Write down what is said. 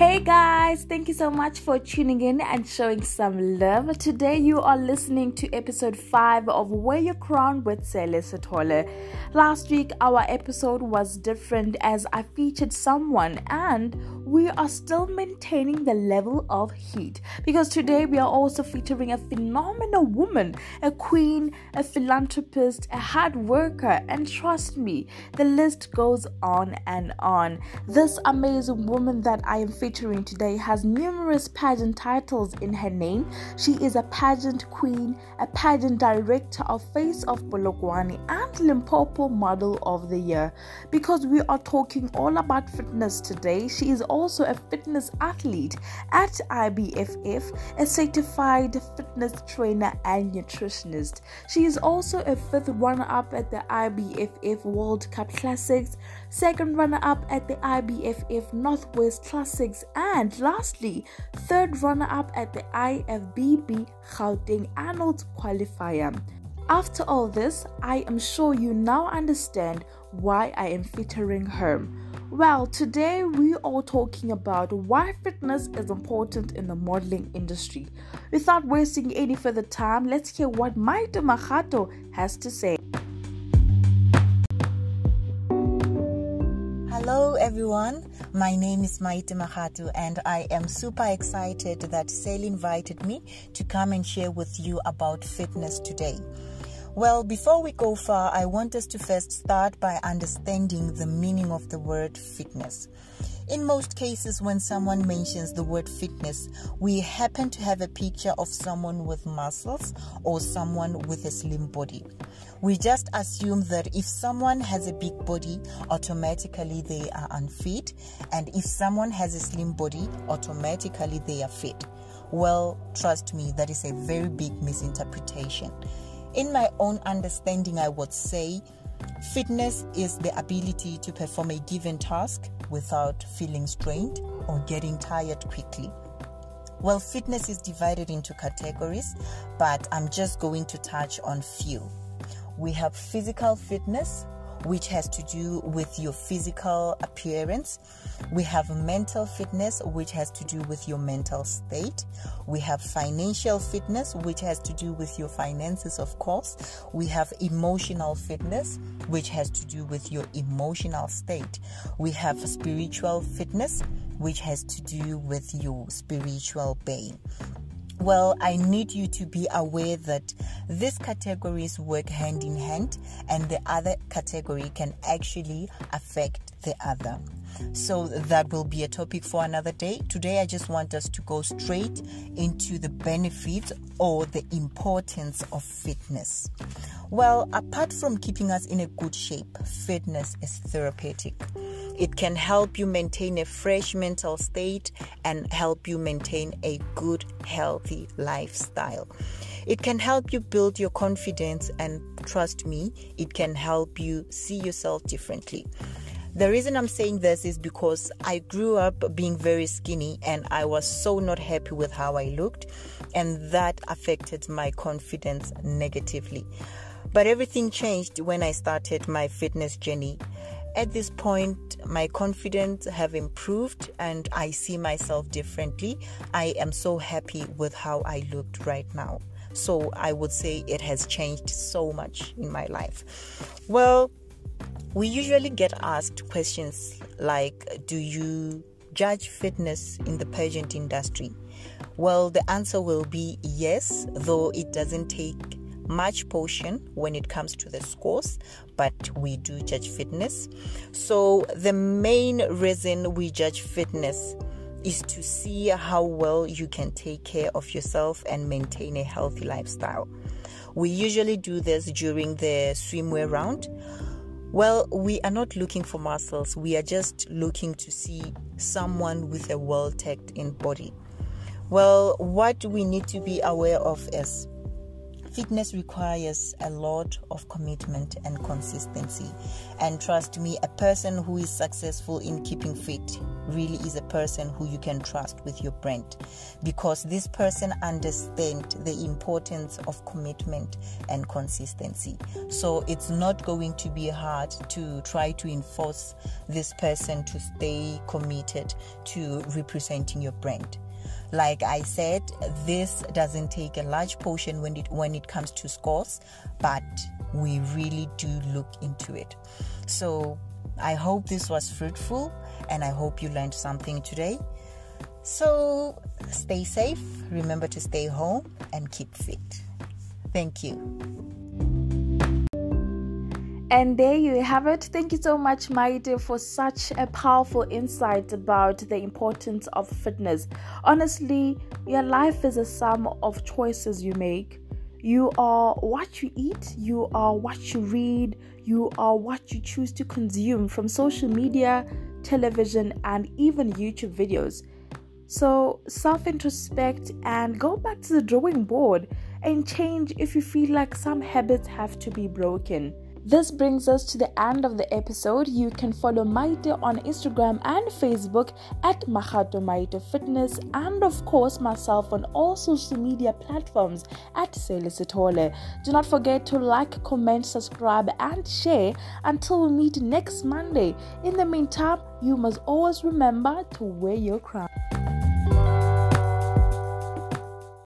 Hey guys, thank you so much for tuning in and showing some love. Today you are listening to episode 5 of Wear Your Crown with Sele Sotole. Last week our episode was different as I featured someone and we are still maintaining the level of heat because today we are also featuring a phenomenal woman, a queen, a philanthropist, a hard worker, and trust me, the list goes on and on. This amazing woman that I am featuring today has numerous pageant titles in her name. She is a pageant queen, a pageant director of Face of Polokwane, and Limpopo Model of the Year. Because we are talking all about fitness today, she is also a fitness athlete at IBFF, a certified fitness trainer and nutritionist. She is also a fifth runner up at the IBFF World Cup Classics, second runner up at the IBFF Northwest Classics and lastly, third runner up at the IFBB Gauteng Arnold qualifier. After all this, I am sure you now understand why I am featuring her. Well, today we are talking about why fitness is important in the modeling industry. Without wasting any further time, let's hear what Maite Magato has to say. Hello, everyone. My name is Maite Mahatu, and I am super excited that Sale invited me to come and share with you about fitness today. Well, before we go far, I want us to first start by understanding the meaning of the word fitness. In most cases, when someone mentions the word fitness, we happen to have a picture of someone with muscles or someone with a slim body. We just assume that if someone has a big body, automatically they are unfit, and if someone has a slim body, automatically they are fit. Well, trust me, that is a very big misinterpretation. In my own understanding, I would say Fitness is the ability to perform a given task without feeling strained or getting tired quickly. Well, fitness is divided into categories, but I'm just going to touch on few. We have physical fitness, which has to do with your physical appearance. We have mental fitness, which has to do with your mental state. We have financial fitness, which has to do with your finances, of course. We have emotional fitness, which has to do with your emotional state. We have spiritual fitness, which has to do with your spiritual being. Well, I need you to be aware that these categories work hand in hand, and the other category can actually affect the other. So, that will be a topic for another day. Today, I just want us to go straight into the benefits or the importance of fitness. Well, apart from keeping us in a good shape, fitness is therapeutic. It can help you maintain a fresh mental state and help you maintain a good, healthy lifestyle. It can help you build your confidence, and trust me, it can help you see yourself differently. The reason I'm saying this is because I grew up being very skinny and I was so not happy with how I looked, and that affected my confidence negatively. But everything changed when I started my fitness journey. At this point, my confidence have improved and I see myself differently. I am so happy with how I looked right now. So I would say it has changed so much in my life. Well, we usually get asked questions like Do you judge fitness in the pageant industry? Well, the answer will be yes, though it doesn't take much portion when it comes to the scores, but we do judge fitness. So, the main reason we judge fitness is to see how well you can take care of yourself and maintain a healthy lifestyle. We usually do this during the swimwear round. Well, we are not looking for muscles, we are just looking to see someone with a well tucked in body. Well, what we need to be aware of is Fitness requires a lot of commitment and consistency. And trust me, a person who is successful in keeping fit really is a person who you can trust with your brand because this person understands the importance of commitment and consistency. So it's not going to be hard to try to enforce this person to stay committed to representing your brand. Like I said, this doesn't take a large portion when it when it comes to scores, but we really do look into it. So I hope this was fruitful and I hope you learned something today. So stay safe, remember to stay home and keep fit. Thank you. And there you have it. Thank you so much, Maite, for such a powerful insight about the importance of fitness. Honestly, your life is a sum of choices you make. You are what you eat, you are what you read, you are what you choose to consume from social media, television, and even YouTube videos. So, self introspect and go back to the drawing board and change if you feel like some habits have to be broken. This brings us to the end of the episode. You can follow Maite on Instagram and Facebook at Mahato Maite Fitness, and of course, myself on all social media platforms at Selisitole. Do not forget to like, comment, subscribe, and share until we meet next Monday. In the meantime, you must always remember to wear your crown.